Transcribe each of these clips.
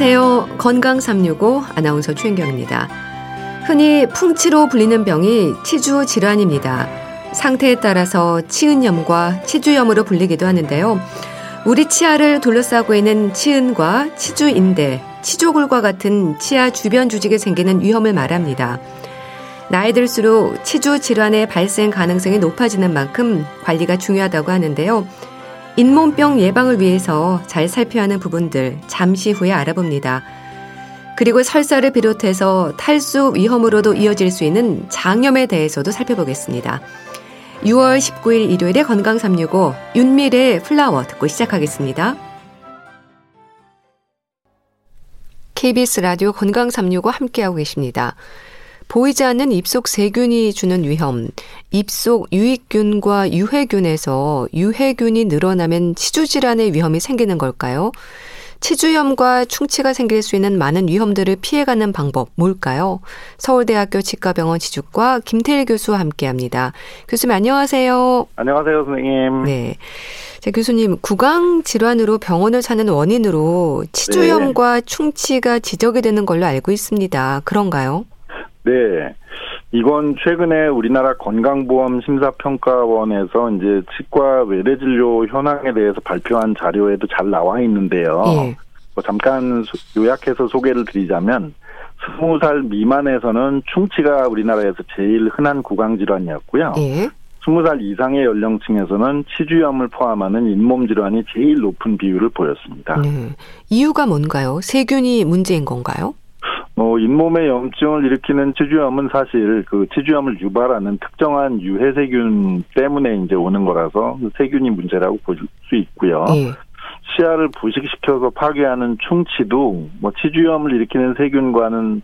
안녕하세요. 건강 365 아나운서 최인경입니다. 흔히 풍치로 불리는 병이 치주 질환입니다. 상태에 따라서 치은염과 치주염으로 불리기도 하는데요. 우리 치아를 둘러싸고 있는 치은과 치주인대, 치조골과 같은 치아 주변 조직에 생기는 위험을 말합니다. 나이 들수록 치주 질환의 발생 가능성이 높아지는 만큼 관리가 중요하다고 하는데요. 잇몸병 예방을 위해서 잘 살펴야 하는 부분들 잠시 후에 알아봅니다. 그리고 설사를 비롯해서 탈수 위험으로도 이어질 수 있는 장염에 대해서도 살펴보겠습니다. 6월 19일 일요일에 건강 365 윤미래의 플라워 듣고 시작하겠습니다. KBS 라디오 건강 365 함께하고 계십니다. 보이지 않는 입속 세균이 주는 위험, 입속 유익균과 유해균에서 유해균이 늘어나면 치주질환의 위험이 생기는 걸까요? 치주염과 충치가 생길 수 있는 많은 위험들을 피해가는 방법 뭘까요? 서울대학교 치과병원 지주과 김태일 교수와 함께합니다. 교수님 안녕하세요. 안녕하세요, 선생님. 네. 자, 교수님, 구강 질환으로 병원을 찾는 원인으로 치주염과 네. 충치가 지적이 되는 걸로 알고 있습니다. 그런가요? 네. 이건 최근에 우리나라 건강보험 심사평가원에서 이제 치과 외래진료 현황에 대해서 발표한 자료에도 잘 나와 있는데요. 예. 뭐 잠깐 요약해서 소개를 드리자면 스무 살 미만에서는 충치가 우리나라에서 제일 흔한 구강 질환이었고요. 예. 스무 살 이상의 연령층에서는 치주염을 포함하는 잇몸 질환이 제일 높은 비율을 보였습니다. 네. 이유가 뭔가요? 세균이 문제인 건가요? 뭐 잇몸에 염증을 일으키는 치주염은 사실 그 치주염을 유발하는 특정한 유해세균 때문에 이제 오는 거라서 세균이 문제라고 볼 수 있고요. 예. 치아를 부식시켜서 파괴하는 충치도 뭐 치주염을 일으키는 세균과는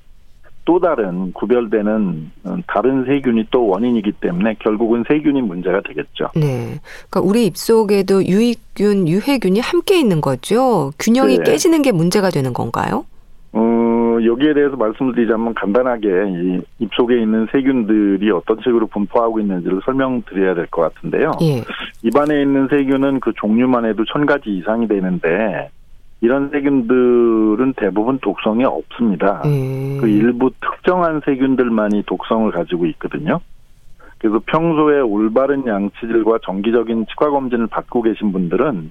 또 다른 구별되는 다른 세균이 또 원인이기 때문에 결국은 세균이 문제가 되겠죠. 네. 그러니까 우리 입속에도 유익균, 유해균이 함께 있는 거죠. 균형이 네. 깨지는 게 문제가 되는 건가요? 여기에 대해서 말씀을 드리자면 간단하게 이 입속에 있는 세균들이 어떤 식으로 분포하고 있는지를 설명드려야 될 것 같은데요. 예. 입안에 있는 세균은 그 종류만 해도 천 가지 이상이 되는데 이런 세균들은 대부분 독성이 없습니다. 음. 그 일부 특정한 세균들만이 독성을 가지고 있거든요. 그래서 평소에 올바른 양치질과 정기적인 치과 검진을 받고 계신 분들은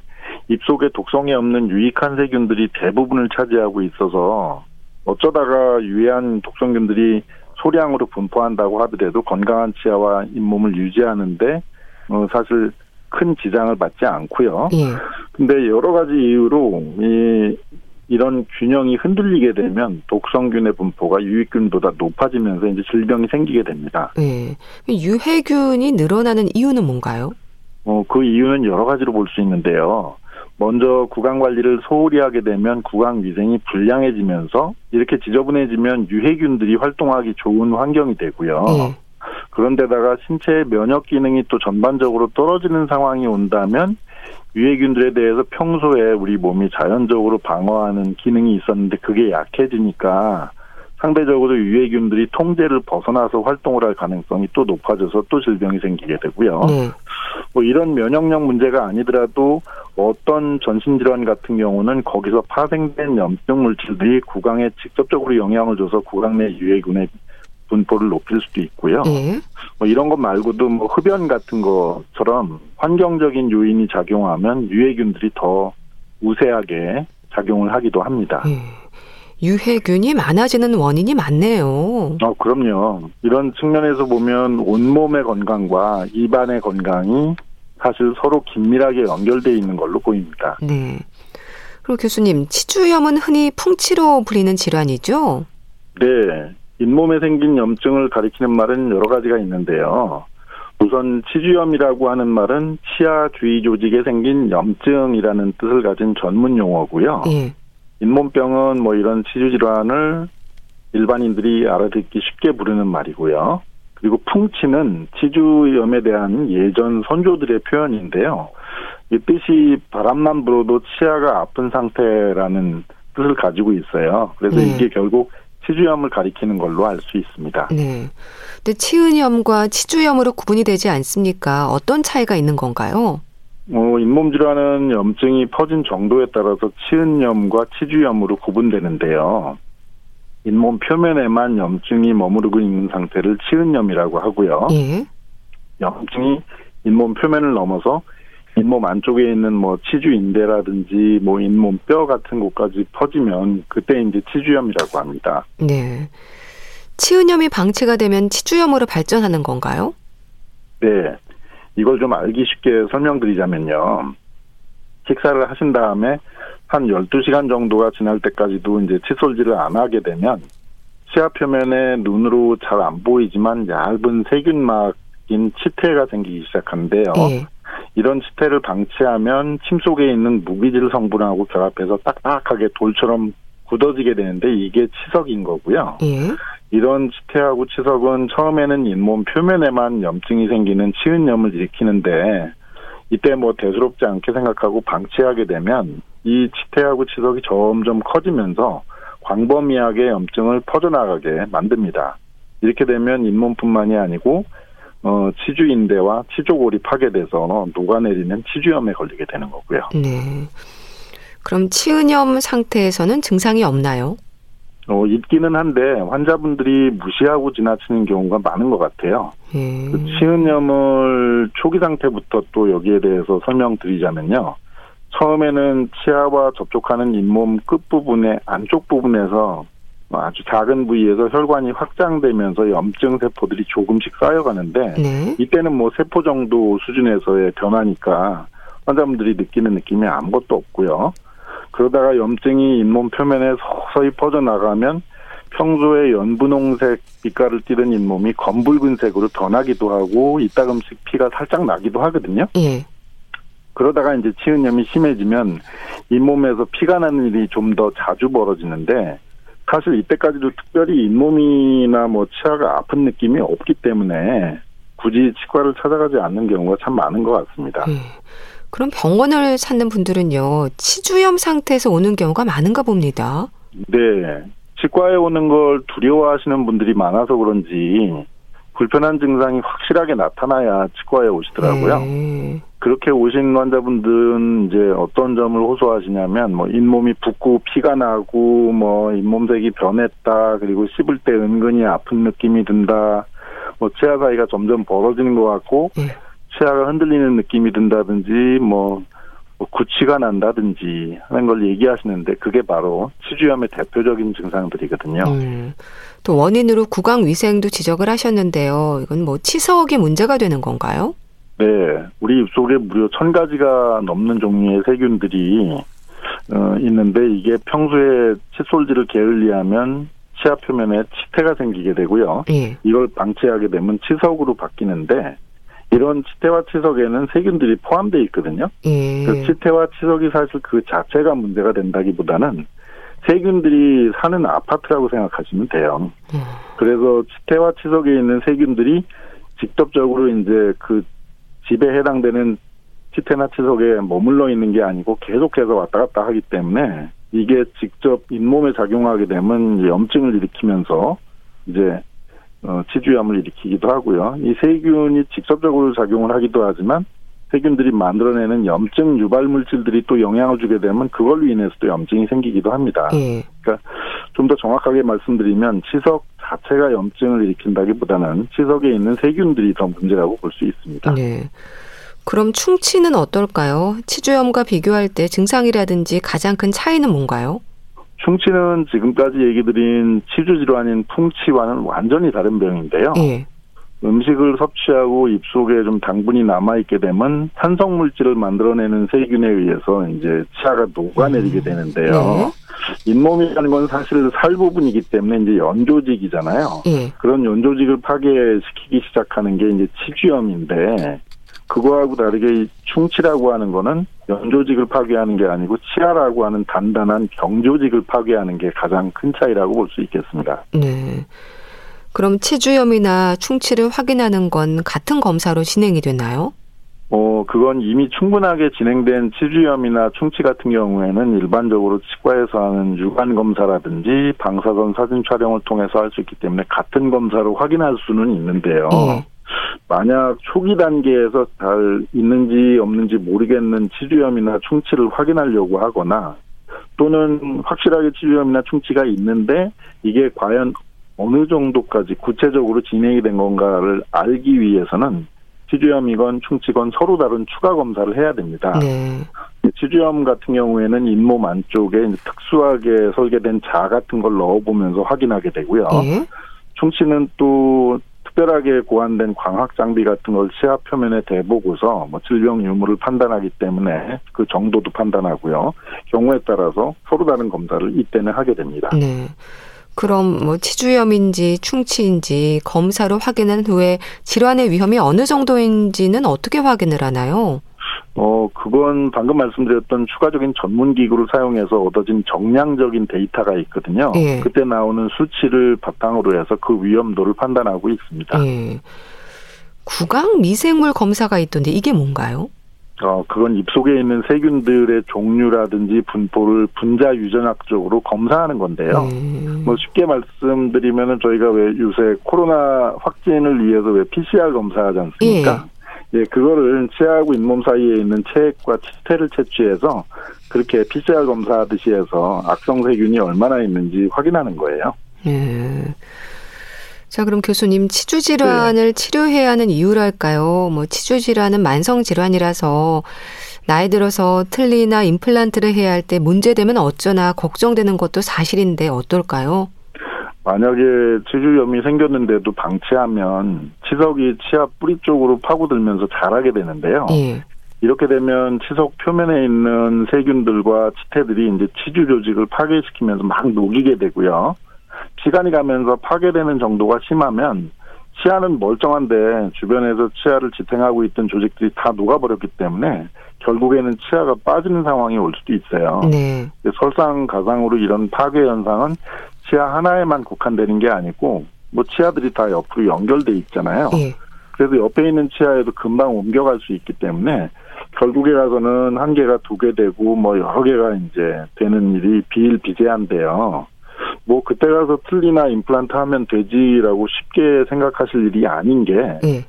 입속에 독성이 없는 유익한 세균들이 대부분을 차지하고 있어서 어쩌다가 유해한 독성균들이 소량으로 분포한다고 하더라도 건강한 치아와 잇몸을 유지하는데 어, 사실 큰 지장을 받지 않고요. 예. 근데 여러 가지 이유로 이 이런 균형이 흔들리게 되면 독성균의 분포가 유익균보다 높아지면서 이제 질병이 생기게 됩니다. 예. 유해균이 늘어나는 이유는 뭔가요? 어, 그 이유는 여러 가지로 볼 수 있는데요. 먼저 구강 관리를 소홀히 하게 되면 구강 위생이 불량해지면서 이렇게 지저분해지면 유해균들이 활동하기 좋은 환경이 되고요. 네. 그런데다가 신체의 면역 기능이 또 전반적으로 떨어지는 상황이 온다면 유해균들에 대해서 평소에 우리 몸이 자연적으로 방어하는 기능이 있었는데 그게 약해지니까 상대적으로 유해균들이 통제를 벗어나서 활동을 할 가능성이 또 높아져서 또 질병이 생기게 되고요. 네. 뭐 이런 면역력 문제가 아니더라도 어떤 전신질환 같은 경우는 거기서 파생된 염증 물질들이 구강에 직접적으로 영향을 줘서 구강 내 유해균의 분포를 높일 수도 있고요. 네. 뭐 이런 것 말고도 뭐 흡연 같은 것처럼 환경적인 요인이 작용하면 유해균들이 더 우세하게 작용을 하기도 합니다. 네. 유해균이 많아지는 원인이 많네요. 어, 그럼요. 이런 측면에서 보면 온몸의 건강과 입안의 건강이 사실 서로 긴밀하게 연결되어 있는 걸로 보입니다. 네. 그리고 교수님, 치주염은 흔히 풍치로 불리는 질환이죠? 네. 잇몸에 생긴 염증을 가리키는 말은 여러 가지가 있는데요. 우선 치주염이라고 하는 말은 치아 주위 조직에 생긴 염증이라는 뜻을 가진 전문 용어고요. 예. 잇몸병은 뭐 이런 치주 질환을 일반인들이 알아듣기 쉽게 부르는 말이고요. 그리고 풍치는 치주염에 대한 예전 선조들의 표현인데요. 이 뜻이 바람만 불어도 치아가 아픈 상태라는 뜻을 가지고 있어요. 그래서 네. 이게 결국 치주염을 가리키는 걸로 알 수 있습니다. 네. 근데 치은염과 치주염으로 구분이 되지 않습니까? 어떤 차이가 있는 건가요? 어, 잇몸 질환은 염증이 퍼진 정도에 따라서 치은염과 치주염으로 구분되는데요. 잇몸 표면에만 염증이 머무르고 있는 상태를 치은염이라고 하고요. 예. 염증이 잇몸 표면을 넘어서 잇몸 안쪽에 있는 뭐 치주 인대라든지 뭐 잇몸 뼈 같은 곳까지 퍼지면 그때 이제 치주염이라고 합니다. 네. 치은염이 방치가 되면 치주염으로 발전하는 건가요? 네. 이걸 좀 알기 쉽게 설명드리자면요. 식사를 하신 다음에 한 12시간 정도가 지날 때까지도 이제 칫솔질을 안 하게 되면 치아 표면에 눈으로 잘 안 보이지만 얇은 세균막인 치태가 생기기 시작하는데요. 예. 이런 치태를 방치하면 침 속에 있는 무기질 성분하고 결합해서 딱딱하게 돌처럼 굳어지게 되는데 이게 치석인 거고요. 예. 이런 치태하고 치석은 처음에는 잇몸 표면에만 염증이 생기는 치은염을 일으키는데 이때 뭐 대수롭지 않게 생각하고 방치하게 되면 이 치태하고 치석이 점점 커지면서 광범위하게 염증을 퍼져나가게 만듭니다. 이렇게 되면 잇몸뿐만이 아니고 어, 치주 인대와 치조골이 파괴돼서 녹아내리는 치주염에 걸리게 되는 거고요. 네. 그럼 치은염 상태에서는 증상이 없나요? 어, 있기는 한데 환자분들이 무시하고 지나치는 경우가 많은 것 같아요. 예. 그 치은염을 초기 상태부터 또 여기에 대해서 설명드리자면요. 처음에는 치아와 접촉하는 잇몸 끝부분의 안쪽 부분에서 아주 작은 부위에서 혈관이 확장되면서 염증 세포들이 조금씩 쌓여가는데 네. 이때는 뭐 세포 정도 수준에서의 변화니까 환자분들이 느끼는 느낌이 아무것도 없고요. 그러다가 염증이 잇몸 표면에 서서히 퍼져나가면 평소에 연분홍색 빛깔을 띠던 잇몸이 검붉은색으로 변하기도 하고 이따금씩 피가 살짝 나기도 하거든요. 예. 그러다가 이제 치은염이 심해지면 잇몸에서 피가 나는 일이 좀 더 자주 벌어지는데 사실 이때까지도 특별히 잇몸이나 뭐 치아가 아픈 느낌이 없기 때문에 굳이 치과를 찾아가지 않는 경우가 참 많은 것 같습니다. 예. 그럼 병원을 찾는 분들은요, 치주염 상태에서 오는 경우가 많은가 봅니다. 네. 치과에 오는 걸 두려워하시는 분들이 많아서 그런지 불편한 증상이 확실하게 나타나야 치과에 오시더라고요. 예. 그렇게 오신 환자분들은 이제 어떤 점을 호소하시냐면 뭐 잇몸이 붓고 피가 나고 뭐 잇몸색이 변했다 그리고 씹을 때 은근히 아픈 느낌이 든다 뭐 치아 사이가 점점 벌어지는 것 같고 예. 치아가 흔들리는 느낌이 든다든지 뭐, 뭐 구취가 난다든지 하는 걸 얘기하시는데 그게 바로 치주염의 대표적인 증상들이거든요. 음. 또 원인으로 구강 위생도 지적을 하셨는데요. 이건 뭐 치석이 문제가 되는 건가요? 네, 우리 입속에 무려 천 가지가 넘는 종류의 세균들이 어, 있는데 이게 평소에 칫솔질을 게을리하면 치아 표면에 치태가 생기게 되고요. 예. 이걸 방치하게 되면 치석으로 바뀌는데 이런 치태와 치석에는 세균들이 포함되어 있거든요. 예. 그 치태와 치석이 사실 그 자체가 문제가 된다기보다는 세균들이 사는 아파트라고 생각하시면 돼요. 음. 그래서 치태와 치석에 있는 세균들이 직접적으로 이제 그 집에 해당되는 치태나 치석에 머물러 있는 게 아니고 계속해서 왔다 갔다 하기 때문에 이게 직접 잇몸에 작용하게 되면 염증을 일으키면서 이제 어, 치주염을 일으키기도 하고요. 이 세균이 직접적으로 작용을 하기도 하지만 세균들이 만들어내는 염증 유발 물질들이 또 영향을 주게 되면 그걸로 인해서도 염증이 생기기도 합니다. 예. 좀더 정확하게 말씀드리면 치석 자체가 염증을 일으킨다기보다는 치석에 있는 세균들이 더 문제라고 볼 수 있습니다. 네. 그럼 충치는 어떨까요? 치주염과 비교할 때 증상이라든지 가장 큰 차이는 뭔가요? 충치는 지금까지 얘기 드린 치주 질환인 풍치와는 완전히 다른 병인데요. 예. 음식을 섭취하고 입속에 좀 당분이 남아 있게 되면 산성 물질을 만들어내는 세균에 의해서 이제 치아가 녹아내리게 음. 되는데요. 네. 잇몸이라는 건 사실 살 부분이기 때문에 이제 연조직이잖아요. 예. 그런 연조직을 파괴시키기 시작하는 게 이제 치주염인데 그거하고 다르게 이 충치라고 하는 거는 연조직을 파괴하는 게 아니고 치아라고 하는 단단한 경조직을 파괴하는 게 가장 큰 차이라고 볼 수 있겠습니다. 네. 그럼 치주염이나 충치를 확인하는 건 같은 검사로 진행이 되나요? 어, 그건 이미 충분하게 진행된 치주염이나 충치 같은 경우에는 일반적으로 치과에서 하는 유관 검사라든지 방사선 사진 촬영을 통해서 할 수 있기 때문에 같은 검사로 확인할 수는 있는데요. 예. 만약 초기 단계에서 잘 있는지 없는지 모르겠는 치주염이나 충치를 확인하려고 하거나 또는 확실하게 치주염이나 충치가 있는데 이게 과연 어느 정도까지 구체적으로 진행이 된 건가를 알기 위해서는 치주염이건 충치건 서로 다른 추가 검사를 해야 됩니다. 네. 치주염 같은 경우에는 잇몸 안쪽에 특수하게 설계된 자 같은 걸 넣어보면서 확인하게 되고요. 네. 충치는 또 특별하게 고안된 광학 장비 같은 걸 치아 표면에 대보고서 뭐 질병 유무를 판단하기 때문에 그 정도도 판단하고요. 경우에 따라서 서로 다른 검사를 이때는 하게 됩니다. 네. 그럼 뭐 치주염인지 충치인지 검사로 확인한 후에 질환의 위험이 어느 정도인지는 어떻게 확인을 하나요? 어, 그건 방금 말씀드렸던 추가적인 전문 기구를 사용해서 얻어진 정량적인 데이터가 있거든요. 예. 그때 나오는 수치를 바탕으로 해서 그 위험도를 판단하고 있습니다. 예. 구강 미생물 검사가 있던데 이게 뭔가요? 어, 그건 입속에 있는 세균들의 종류라든지 분포를 분자 유전학적으로 검사하는 건데요. 음. 뭐 쉽게 말씀드리면은 저희가 왜 요새 코로나 확진을 위해서 왜 PCR 검사하지 않습니까? 예. 예, 그거를 치아하고 잇몸 사이에 있는 체액과 치태를 채취해서 그렇게 PCR 검사하듯이 해서 악성 세균이 얼마나 있는지 확인하는 거예요. 예. 자, 그럼 교수님 치주 질환을 네. 치료해야 하는 이유랄까요? 뭐 치주 질환은 만성 질환이라서 나이 들어서 틀니나 임플란트를 해야 할 때 문제되면 어쩌나 걱정되는 것도 사실인데 어떨까요? 만약에 치주염이 생겼는데도 방치하면 치석이 치아 뿌리 쪽으로 파고들면서 자라게 되는데요. 예. 이렇게 되면 치석 표면에 있는 세균들과 치태들이 이제 치주 조직을 파괴시키면서 막 녹이게 되고요. 시간이 가면서 파괴되는 정도가 심하면 치아는 멀쩡한데 주변에서 치아를 지탱하고 있던 조직들이 다 녹아버렸기 때문에 결국에는 치아가 빠지는 상황이 올 수도 있어요. 네. 설상가상으로 이런 파괴 현상은 치아 하나에만 국한되는 게 아니고 뭐 치아들이 다 옆으로 연결돼 있잖아요. 네. 그래서 옆에 있는 치아에도 금방 옮겨갈 수 있기 때문에 결국에 가서는 한 개가 두 개 되고 뭐 여러 개가 이제 되는 일이 비일비재한데요. 뭐 그때 가서 틀리나 임플란트 하면 되지라고 쉽게 생각하실 일이 아닌 게 네.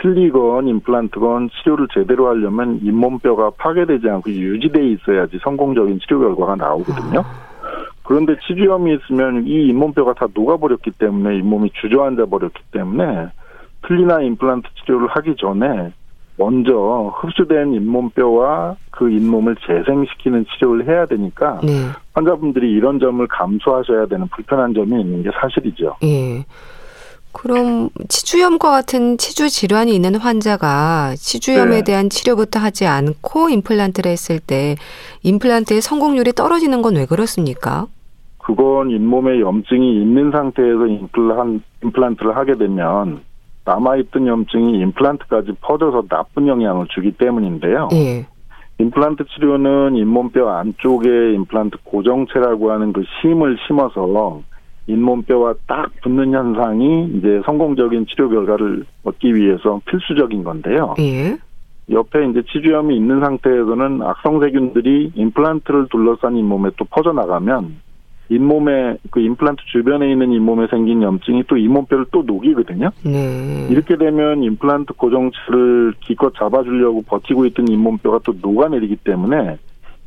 틀리건 임플란트건 치료를 제대로 하려면 잇몸뼈가 파괴되지 않고 유지돼 있어야지 성공적인 치료 결과가 나오거든요. 아. 그런데 치주염이 있으면 이 잇몸뼈가 다 녹아버렸기 때문에 잇몸이 주저앉아 버렸기 때문에 틀리나 임플란트 치료를 하기 전에 먼저 흡수된 잇몸뼈와 그 잇몸을 재생시키는 치료를 해야 되니까 네. 환자분들이 이런 점을 감수하셔야 되는 불편한 점이 있는 게 사실이죠. 예. 그럼 치주염과 같은 치주 질환이 있는 환자가 치주염에 네. 대한 치료부터 하지 않고 임플란트를 했을 때 임플란트의 성공률이 떨어지는 건 왜 그렇습니까? 그건 잇몸에 염증이 있는 상태에서 임플란트를 하게 되면 남아있던 염증이 임플란트까지 퍼져서 나쁜 영향을 주기 때문인데요. 예. 임플란트 치료는 잇몸뼈 안쪽에 임플란트 고정체라고 하는 그 심을 심어서 잇몸뼈와 딱 붙는 현상이 이제 성공적인 치료 결과를 얻기 위해서 필수적인 건데요. 예. 옆에 이제 치주염이 있는 상태에서는 악성세균들이 임플란트를 둘러싼 잇몸에 또 퍼져나가면 잇몸에 그 임플란트 주변에 있는 잇몸에 생긴 염증이 또 잇몸뼈를 또 녹이거든요. 네. 이렇게 되면 임플란트 고정체를 기껏 잡아주려고 버티고 있던 잇몸뼈가 또 녹아내리기 때문에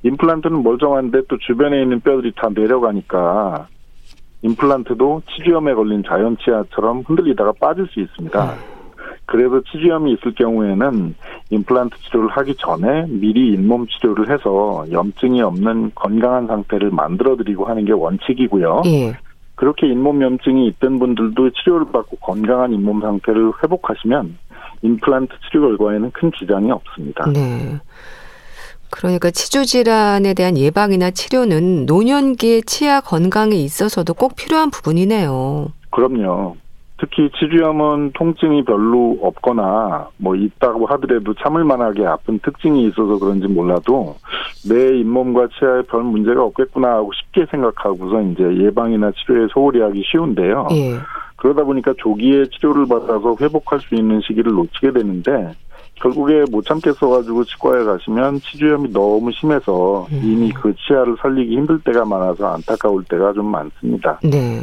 임플란트는 멀쩡한데 또 주변에 있는 뼈들이 다 내려가니까 임플란트도 치주염에 걸린 자연치아처럼 흔들리다가 빠질 수 있습니다. 음. 그래서 치주염이 있을 경우에는 임플란트 치료를 하기 전에 미리 잇몸 치료를 해서 염증이 없는 건강한 상태를 만들어드리고 하는 게 원칙이고요. 예. 그렇게 잇몸 염증이 있던 분들도 치료를 받고 건강한 잇몸 상태를 회복하시면 임플란트 치료 결과에는 큰 지장이 없습니다. 네. 그러니까 치주 질환에 대한 예방이나 치료는 노년기의 치아 건강에 있어서도 꼭 필요한 부분이네요. 그럼요. 특히 치주염은 통증이 별로 없거나 뭐 있다고 하더라도 참을 만하게 아픈 특징이 있어서 그런지 몰라도 내 잇몸과 치아에 별 문제가 없겠구나 하고 쉽게 생각하고서 이제 예방이나 치료에 소홀히 하기 쉬운데요. 예. 그러다 보니까 조기에 치료를 받아서 회복할 수 있는 시기를 놓치게 되는데 결국에 못 참겠어가지고 치과에 가시면 치주염이 너무 심해서 음. 이미 그 치아를 살리기 힘들 때가 많아서 안타까울 때가 좀 많습니다. 네.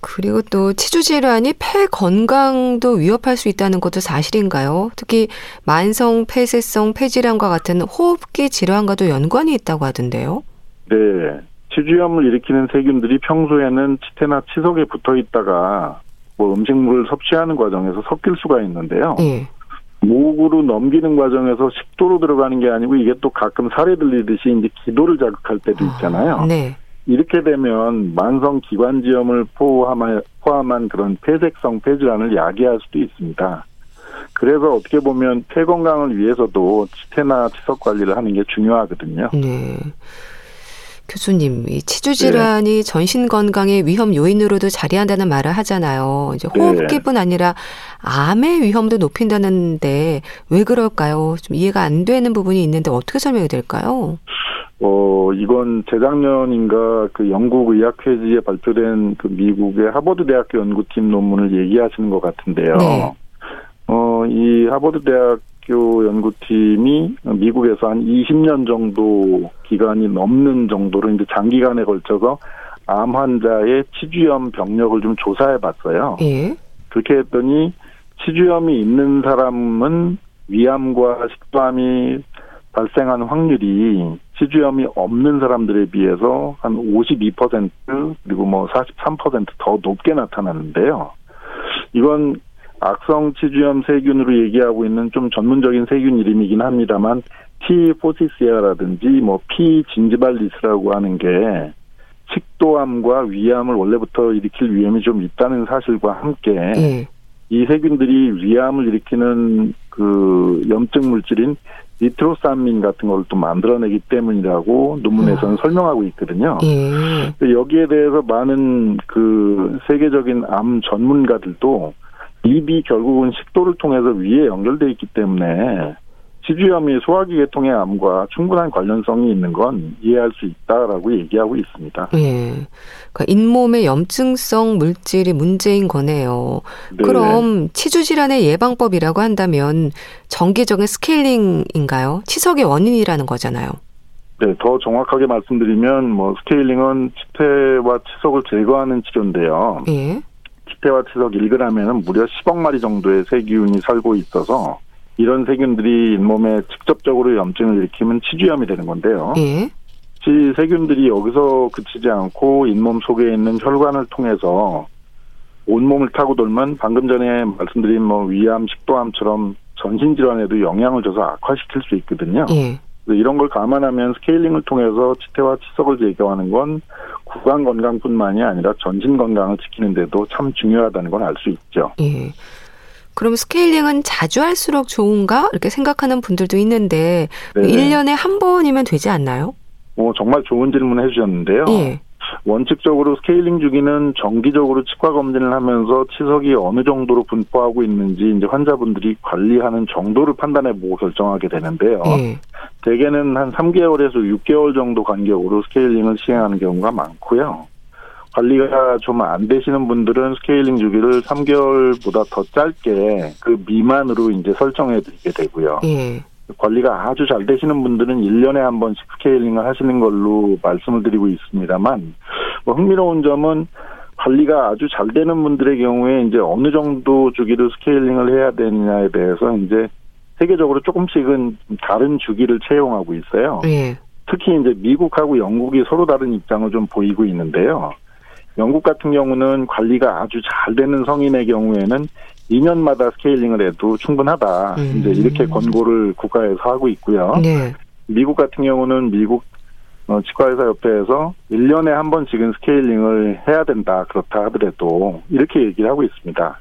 그리고 또 치주 질환이 폐 건강도 위협할 수 있다는 것도 사실인가요? 특히 만성 폐쇄성 폐질환과 같은 호흡기 질환과도 연관이 있다고 하던데요. 네. 치주염을 일으키는 세균들이 평소에는 치태나 치석에 붙어 있다가 뭐 음식물을 섭취하는 과정에서 섞일 수가 있는데요. 네. 목으로 넘기는 과정에서 식도로 들어가는 게 아니고 이게 또 가끔 살에 들리듯이 이제 기도를 자극할 때도 있잖아요. 아, 네. 이렇게 되면 만성 기관지염을 포함한, 포함한 그런 폐색성 폐질환을 야기할 수도 있습니다. 그래서 어떻게 보면 폐 건강을 위해서도 치태나 치석 관리를 하는 게 중요하거든요. 네. 교수님, 이 치주 질환이 네. 전신 건강의 위험 요인으로도 자리한다는 말을 하잖아요. 이제 네. 호흡기뿐 아니라 암의 위험도 높인다는데 왜 그럴까요? 좀 이해가 안 되는 부분이 있는데 어떻게 설명이 될까요? 어, 이건 재작년인가 그 영국 의학회지에 발표된 그 미국의 하버드 대학교 연구팀 논문을 얘기하시는 것 같은데요. 네. 어, 이 하버드 대학교 연구팀이 미국에서 한 20년 정도 기간이 넘는 정도로 이제 장기간에 걸쳐서 암 환자의 치주염 병력을 좀 조사해 봤어요. 예. 그렇게 했더니 치주염이 있는 사람은 위암과 식도암이 발생하는 확률이 치주염이 없는 사람들에 비해서 한 52% 그리고 뭐 43%더 높게 나타나는데요. 이건 악성 치주염 세균으로 얘기하고 있는 좀 전문적인 세균 이름이긴 합니다만 T 포시시아라든지 뭐 P 진지발리스라고 하는 게 식도암과 위암을 원래부터 일으킬 위험이 좀 있다는 사실과 함께 네. 이 세균들이 위암을 일으키는 그 염증 물질인 니트로사민 같은 걸 또 만들어내기 때문이라고 논문에서는 아. 설명하고 있거든요. 예. 여기에 대해서 많은 그 세계적인 암 전문가들도 입이 결국은 식도를 통해서 위에 연결돼 있기 때문에 치주염이 소화기 계통의 암과 충분한 관련성이 있는 건 이해할 수 있다라고 얘기하고 있습니다. 예. 그러니까 잇몸의 염증성 물질이 문제인 거네요. 네. 그럼 치주 질환의 예방법이라고 한다면 정기적인 스케일링인가요? 치석의 원인이라는 거잖아요. 네, 더 정확하게 말씀드리면 뭐 스케일링은 치태와 치석을 제거하는 치료인데요. 예. 치태와 치석 1g에는 무려 10억 마리 정도의 세균이 살고 있어서 이런 세균들이 잇몸에 직접적으로 염증을 일으키면 치주염이 되는 건데요. 예. 이 세균들이 여기서 그치지 않고 잇몸 속에 있는 혈관을 통해서 온몸을 타고 돌면 방금 전에 말씀드린 뭐 위암, 식도암처럼 전신 질환에도 영향을 줘서 악화시킬 수 있거든요. 예. 이런 걸 감안하면 스케일링을 통해서 치태와 치석을 제거하는 건 구강 건강뿐만이 아니라 전신 건강을 지키는 데도 참 중요하다는 걸알수 있죠. 예. 그럼 스케일링은 자주 할수록 좋은가? 이렇게 생각하는 분들도 있는데 네. 1년에 한 번이면 되지 않나요? 어, 정말 좋은 질문 해주셨는데요. 예. 원칙적으로 스케일링 주기는 정기적으로 치과 검진을 하면서 치석이 어느 정도로 분포하고 있는지 이제 환자분들이 관리하는 정도를 판단해 보고 결정하게 되는데요. 예. 대개는 한 3개월에서 6개월 정도 간격으로 스케일링을 시행하는 경우가 많고요. 관리가 좀 안 되시는 분들은 스케일링 주기를 3개월보다 더 짧게 그 미만으로 이제 설정해 드리게 되고요. 예. 관리가 아주 잘 되시는 분들은 1년에 한 번씩 스케일링을 하시는 걸로 말씀을 드리고 있습니다만 뭐 흥미로운 점은 관리가 아주 잘 되는 분들의 경우에 이제 어느 정도 주기로 스케일링을 해야 되느냐에 대해서 이제 세계적으로 조금씩은 다른 주기를 채용하고 있어요. 예. 특히 이제 미국하고 영국이 서로 다른 입장을 좀 보이고 있는데요. 영국 같은 경우는 관리가 아주 잘 되는 성인의 경우에는 2년마다 스케일링을 해도 충분하다. 음. 이제 이렇게 권고를 국가에서 하고 있고요. 네. 미국 같은 경우는 미국 어, 치과의사 협회에서 1년에 한 번씩은 스케일링을 해야 된다. 그렇다 하더라도 이렇게 얘기를 하고 있습니다.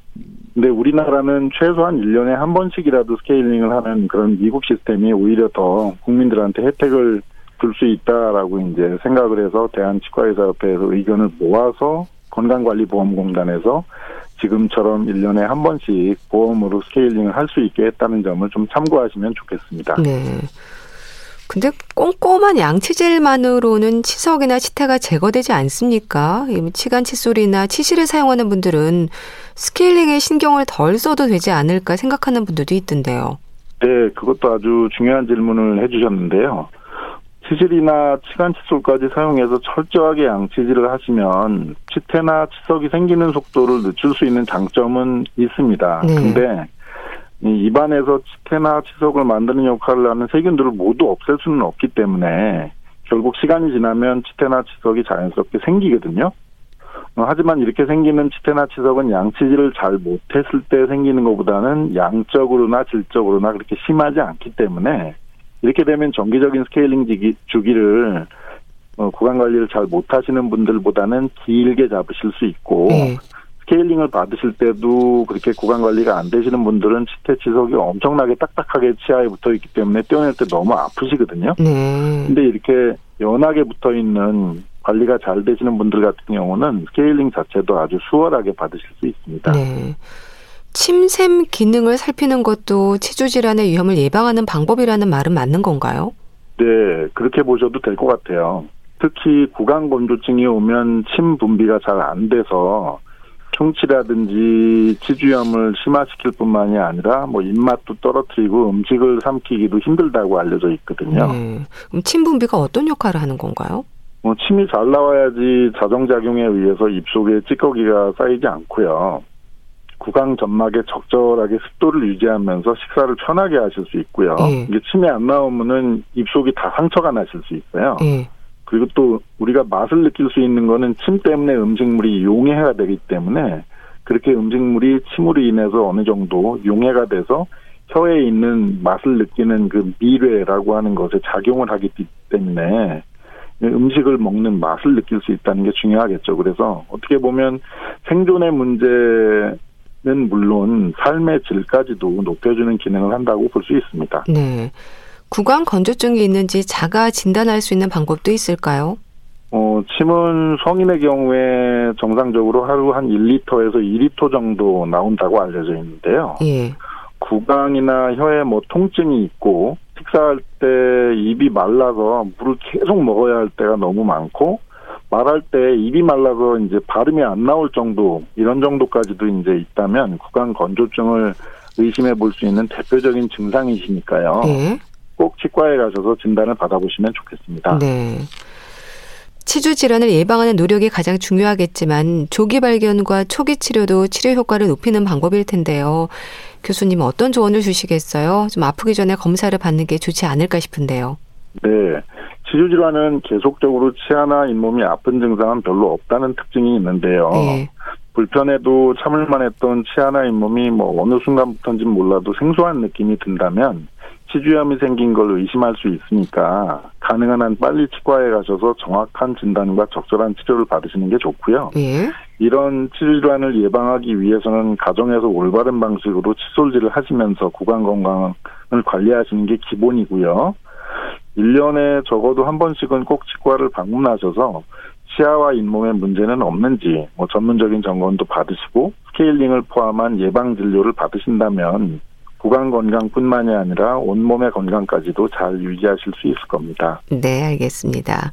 근데 우리나라는 최소한 1년에 한 번씩이라도 스케일링을 하는 그런 미국 시스템이 오히려 더 국민들한테 혜택을 줄수 있다라고 이제 생각을 해서 대한치과의사협회에서 의견을 모아서 건강관리보험공단에서 지금처럼 1년에 한 번씩 보험으로 스케일링을 할 수 있게 했다는 점을 좀 참고하시면 좋겠습니다. 네. 근데 꼼꼼한 양치질만으로는 치석이나 치태가 제거되지 않습니까? 치간 칫솔이나 치실을 사용하는 분들은 스케일링에 신경을 덜 써도 되지 않을까 생각하는 분들도 있던데요. 네, 그것도 아주 중요한 질문을 해주셨는데요. 치실이나 치간 칫솔까지 사용해서 철저하게 양치질을 하시면 치태나 치석이 생기는 속도를 늦출 수 있는 장점은 있습니다. 네. 근데 입안에서 치태나 치석을 만드는 역할을 하는 세균들을 모두 없앨 수는 없기 때문에 결국 시간이 지나면 치태나 치석이 자연스럽게 생기거든요. 어, 하지만 이렇게 생기는 치태나 치석은 양치질을 잘 못했을 때 생기는 것보다는 양적으로나 질적으로나 그렇게 심하지 않기 때문에 이렇게 되면 정기적인 스케일링 주기를 어, 구강 관리를 잘 못하시는 분들보다는 길게 잡으실 수 있고 네. 스케일링을 받으실 때도 그렇게 구강 관리가 안 되시는 분들은 치태 치석이 엄청나게 딱딱하게 치아에 붙어 있기 때문에 떼어낼 때 너무 아프시거든요. 네. 근데 이렇게 연하게 붙어 있는 관리가 잘 되시는 분들 같은 경우는 스케일링 자체도 아주 수월하게 받으실 수 있습니다. 네. 침샘 기능을 살피는 것도 치주 질환의 위험을 예방하는 방법이라는 말은 맞는 건가요? 네, 그렇게 보셔도 될 것 같아요. 특히 구강 건조증이 오면 침 분비가 잘 안 돼서 충치라든지 치주염을 심화시킬 뿐만이 아니라 뭐 입맛도 떨어뜨리고 음식을 삼키기도 힘들다고 알려져 있거든요. 네. 그럼 침 분비가 어떤 역할을 하는 건가요? 뭐 침이 잘 나와야지 자정작용에 의해서 입속에 찌꺼기가 쌓이지 않고요. 구강 점막에 적절하게 습도를 유지하면서 식사를 편하게 하실 수 있고요. 예. 이게 침이 안 나오면은 입속이 다 상처가 나실 수 있어요. 예. 그리고 또 우리가 맛을 느낄 수 있는 거는 침 때문에 음식물이 용해가 되기 때문에 그렇게 음식물이 침으로 인해서 어느 정도 용해가 돼서 혀에 있는 맛을 느끼는 그 미뢰라고 하는 것에 작용을 하기 때문에 음식을 먹는 맛을 느낄 수 있다는 게 중요하겠죠. 그래서 어떻게 보면 생존의 문제 는 물론 삶의 질까지도 높여주는 기능을 한다고 볼 수 있습니다. 네. 구강 건조증이 있는지 자가 진단할 수 있는 방법도 있을까요? 어, 침은 성인의 경우에 정상적으로 하루 한 1리터에서 2리터 정도 나온다고 알려져 있는데요. 예. 구강이나 혀에 뭐 통증이 있고 식사할 때 입이 말라서 물을 계속 먹어야 할 때가 너무 많고 말할 때 입이 말라서 이제 발음이 안 나올 정도 이런 정도까지도 이제 있다면 구강 건조증을 의심해 볼 수 있는 대표적인 증상이시니까요. 네. 꼭 치과에 가셔서 진단을 받아보시면 좋겠습니다. 네. 치주 질환을 예방하는 노력이 가장 중요하겠지만 조기 발견과 초기 치료도 치료 효과를 높이는 방법일 텐데요. 교수님 어떤 조언을 주시겠어요? 좀 아프기 전에 검사를 받는 게 좋지 않을까 싶은데요. 네. 치주 질환은 계속적으로 치아나 잇몸이 아픈 증상은 별로 없다는 특징이 있는데요. 네. 불편해도 참을만 했던 치아나 잇몸이 뭐 어느 순간부터인지 몰라도 생소한 느낌이 든다면 치주염이 생긴 걸 의심할 수 있으니까 가능한 한 빨리 치과에 가셔서 정확한 진단과 적절한 치료를 받으시는 게 좋고요. 예. 이런 치주 질환을 예방하기 위해서는 가정에서 올바른 방식으로 칫솔질을 하시면서 구강 건강을 관리하시는 게 기본이고요. 1년에 적어도 한 번씩은 꼭 치과를 방문하셔서 치아와 잇몸에 문제는 없는지 뭐 전문적인 점검도 받으시고 스케일링을 포함한 예방 진료를 받으신다면 구강 건강뿐만이 아니라 온몸의 건강까지도 잘 유지하실 수 있을 겁니다. 네, 알겠습니다.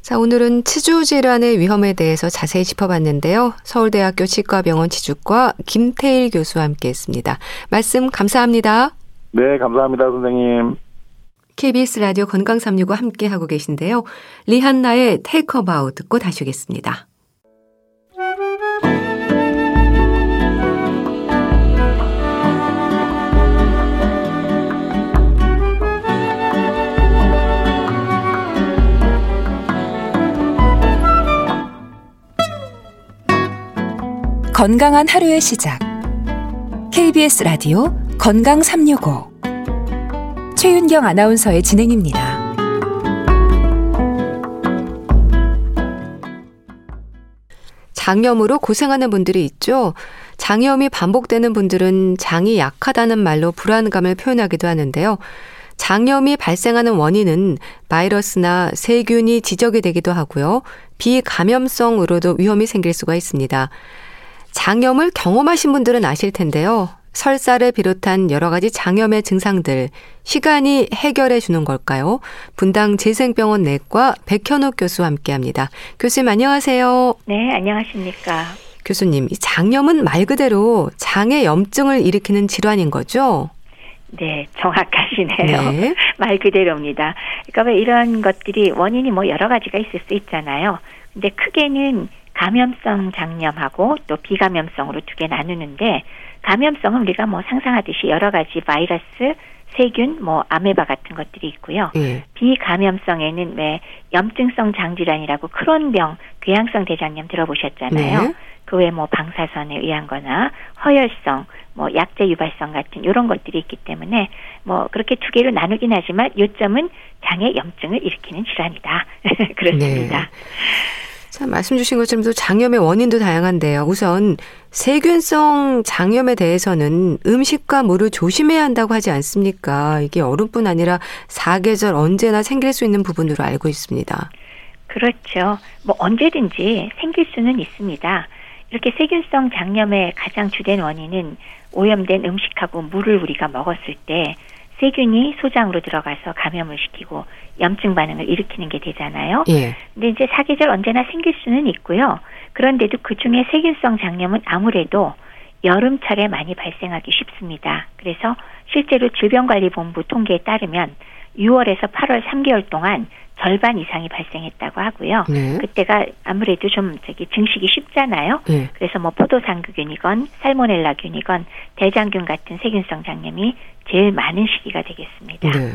자, 오늘은 치주 질환의 위험에 대해서 자세히 짚어봤는데요. 서울대학교 치과병원 치주과 김태일 교수와 함께 했습니다. 말씀 감사합니다. 네, 감사합니다, 선생님. KBS 라디오 건강 365 함께 하고 계신데요. 리한나의 테이크 어바웃 듣고 다시 오겠습니다. 건강한 하루의 시작. KBS 라디오 건강 365. 최윤경 아나운서의 진행입니다. 장염으로 고생하는 분들이 있죠. 장염이 반복되는 분들은 장이 약하다는 말로 불안감을 표현하기도 하는데요. 장염이 발생하는 원인은 바이러스나 세균이 지적이 되기도 하고요. 비감염성으로도 위험이 생길 수가 있습니다. 장염을 경험하신 분들은 아실 텐데요. 설사를 비롯한 여러 가지 장염의 증상들, 시간이 해결해 주는 걸까요? 분당 재생병원 내과 백현옥 교수와 함께 합니다. 교수님 안녕하세요. 네, 안녕하십니까. 교수님, 장염은 말 그대로 장의 염증을 일으키는 질환인 거죠? 네, 정확하시네요. 네. 말 그대로입니다. 그러니까 왜 이런 것들이 원인이 뭐 여러 가지가 있을 수 있잖아요. 근데 크게는 감염성 장염하고 또 비감염성으로 두 개 나누는데 감염성은 우리가 뭐 상상하듯이 여러 가지 바이러스, 세균, 뭐 아메바 같은 것들이 있고요. 예. 비감염성에는 왜 염증성 장질환이라고 크론병, 궤양성 대장염 들어보셨잖아요. 네. 그 외에 뭐 방사선에 의한 거나 허혈성, 뭐 약제 유발성 같은 이런 것들이 있기 때문에 뭐 그렇게 두 개로 나누긴 하지만 요점은 장의 염증을 일으키는 질환이다. 그렇습니다. 네. 자, 말씀 주신 것처럼 또 장염의 원인도 다양한데요. 우선 세균성 장염에 대해서는 음식과 물을 조심해야 한다고 하지 않습니까? 이게 얼음뿐 아니라 사계절 언제나 생길 수 있는 부분으로 알고 있습니다. 그렇죠. 뭐 언제든지 생길 수는 있습니다. 이렇게 세균성 장염의 가장 주된 원인은 오염된 음식하고 물을 우리가 먹었을 때 세균이 소장으로 들어가서 감염을 시키고 염증 반응을 일으키는 게 되잖아요. 예. 근데 이제 사계절 언제나 생길 수는 있고요. 그런데도 그 중에 세균성 장염은 아무래도 여름철에 많이 발생하기 쉽습니다. 그래서 실제로 질병관리본부 통계에 따르면 6월에서 8월 3개월 동안 절반 이상이 발생했다고 하고요. 네. 그때가 아무래도 좀 저기 증식이 쉽잖아요. 네. 그래서 뭐 포도상구균이건 살모넬라균이건 대장균 같은 세균성 장염이 제일 많은 시기가 되겠습니다. 네.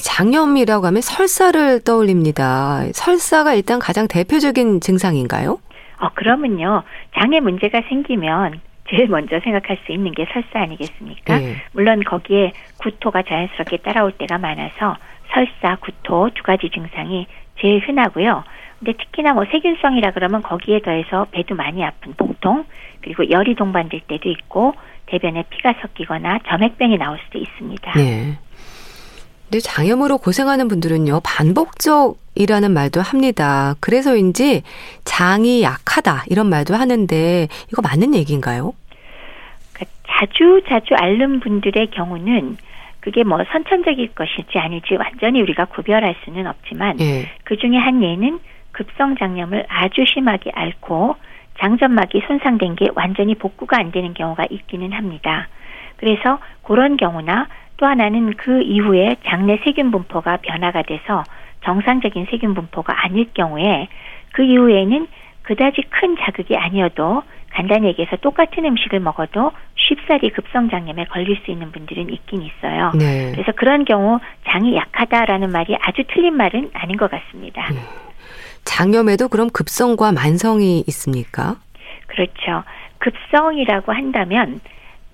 장염이라고 하면 설사를 떠올립니다. 설사가 일단 가장 대표적인 증상인가요? 어, 그러면요. 장에 문제가 생기면 제일 먼저 생각할 수 있는 게 설사 아니겠습니까? 네. 물론 거기에 구토가 자연스럽게 따라올 때가 많아서 설사, 구토 두 가지 증상이 제일 흔하고요. 근데 특히나 뭐 세균성이라 그러면 거기에 더해서 배도 많이 아픈 복통 그리고 열이 동반될 때도 있고 대변에 피가 섞이거나 점액병이 나올 수도 있습니다. 네. 근데 장염으로 고생하는 분들은요 반복적이라는 말도 합니다. 그래서인지 장이 약하다 이런 말도 하는데 이거 맞는 얘기인가요? 그러니까 자주 자주 앓는 분들의 경우는 그게 뭐 선천적일 것일지 아닐지 완전히 우리가 구별할 수는 없지만 예. 그 중에 한 예는 급성 장염을 아주 심하게 앓고 장점막이 손상된 게 완전히 복구가 안 되는 경우가 있기는 합니다. 그래서 그런 경우나 또 하나는 그 이후에 장내 세균 분포가 변화가 돼서 정상적인 세균 분포가 아닐 경우에 그 이후에는 그다지 큰 자극이 아니어도 간단히 얘기해서 똑같은 음식을 먹어도 쉽사리 급성장염에 걸릴 수 있는 분들은 있긴 있어요. 네. 그래서 그런 경우 장이 약하다라는 말이 아주 틀린 말은 아닌 것 같습니다. 네. 장염에도 그럼 급성과 만성이 있습니까? 그렇죠. 급성이라고 한다면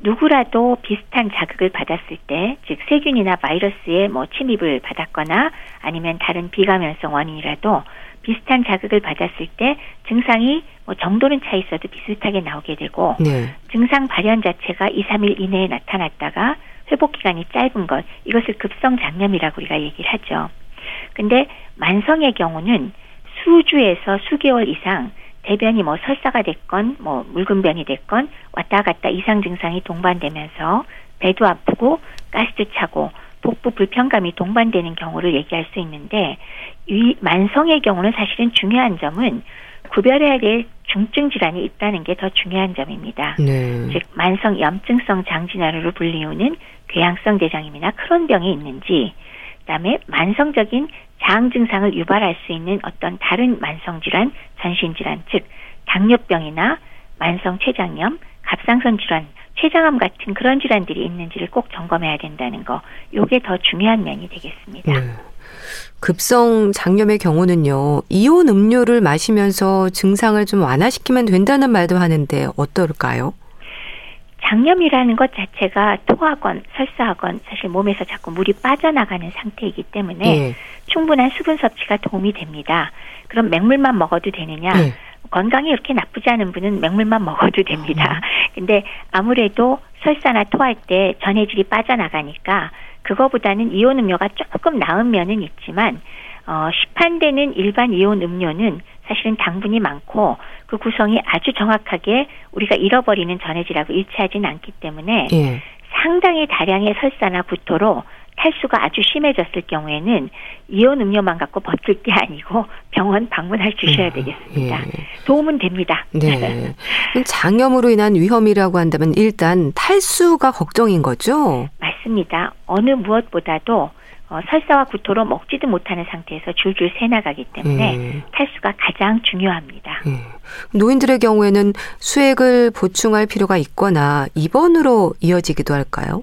누구라도 비슷한 자극을 받았을 때, 즉 세균이나 바이러스의 뭐 침입을 받았거나 아니면 다른 비감염성 원인이라도 비슷한 자극을 받았을 때 증상이 뭐 정도는 차 있어도 비슷하게 나오게 되고 네. 증상 발현 자체가 2, 3일 이내에 나타났다가 회복 기간이 짧은 것 이것을 급성 장염이라고 우리가 얘기를 하죠. 근데 만성의 경우는 수주에서 수개월 이상 대변이 뭐 설사가 됐건 뭐 묽은 변이 됐건 왔다 갔다 이상 증상이 동반되면서 배도 아프고 가스도 차고 복부 불편감이 동반되는 경우를 얘기할 수 있는데 이 만성의 경우는 사실은 중요한 점은 구별해야 될 중증 질환이 있다는 게 더 중요한 점입니다. 네. 즉 만성 염증성 장진화로 불리우는 궤양성 대장염이나 크론병이 있는지 그다음에 만성적인 장 증상을 유발할 수 있는 어떤 다른 만성 질환, 전신 질환, 즉 당뇨병이나 만성 췌장염, 갑상선 질환, 췌장암 같은 그런 질환들이 있는지를 꼭 점검해야 된다는 거. 요게 더 중요한 면이 되겠습니다. 네. 급성 장염의 경우는요, 이온 음료를 마시면서 증상을 좀 완화시키면 된다는 말도 하는데 어떨까요? 장염이라는 것 자체가 토하건 설사하건 사실 몸에서 자꾸 물이 빠져나가는 상태이기 때문에 예. 충분한 수분 섭취가 도움이 됩니다. 그럼 맹물만 먹어도 되느냐? 예. 건강이 이렇게 나쁘지 않은 분은 맹물만 먹어도 됩니다. 음. 근데 아무래도 설사나 토할 때 전해질이 빠져나가니까 그거보다는 이온 음료가 조금 나은 면은 있지만 어, 시판되는 일반 이온 음료는 사실은 당분이 많고 그 구성이 아주 정확하게 우리가 잃어버리는 전해질하고 일치하지는 않기 때문에 예. 상당히 다량의 설사나 구토로 탈수가 아주 심해졌을 경우에는 이온 음료만 갖고 버틸 게 아니고 병원 방문할 주셔야 음, 되겠습니다. 예. 도움은 됩니다. 네. 장염으로 인한 위험이라고 한다면 일단 탈수가 걱정인 거죠? 맞습니다. 어느 무엇보다도 어, 설사와 구토로 먹지도 못하는 상태에서 줄줄 새나가기 때문에 음. 탈수가 가장 중요합니다. 음. 노인들의 경우에는 수액을 보충할 필요가 있거나 입원으로 이어지기도 할까요?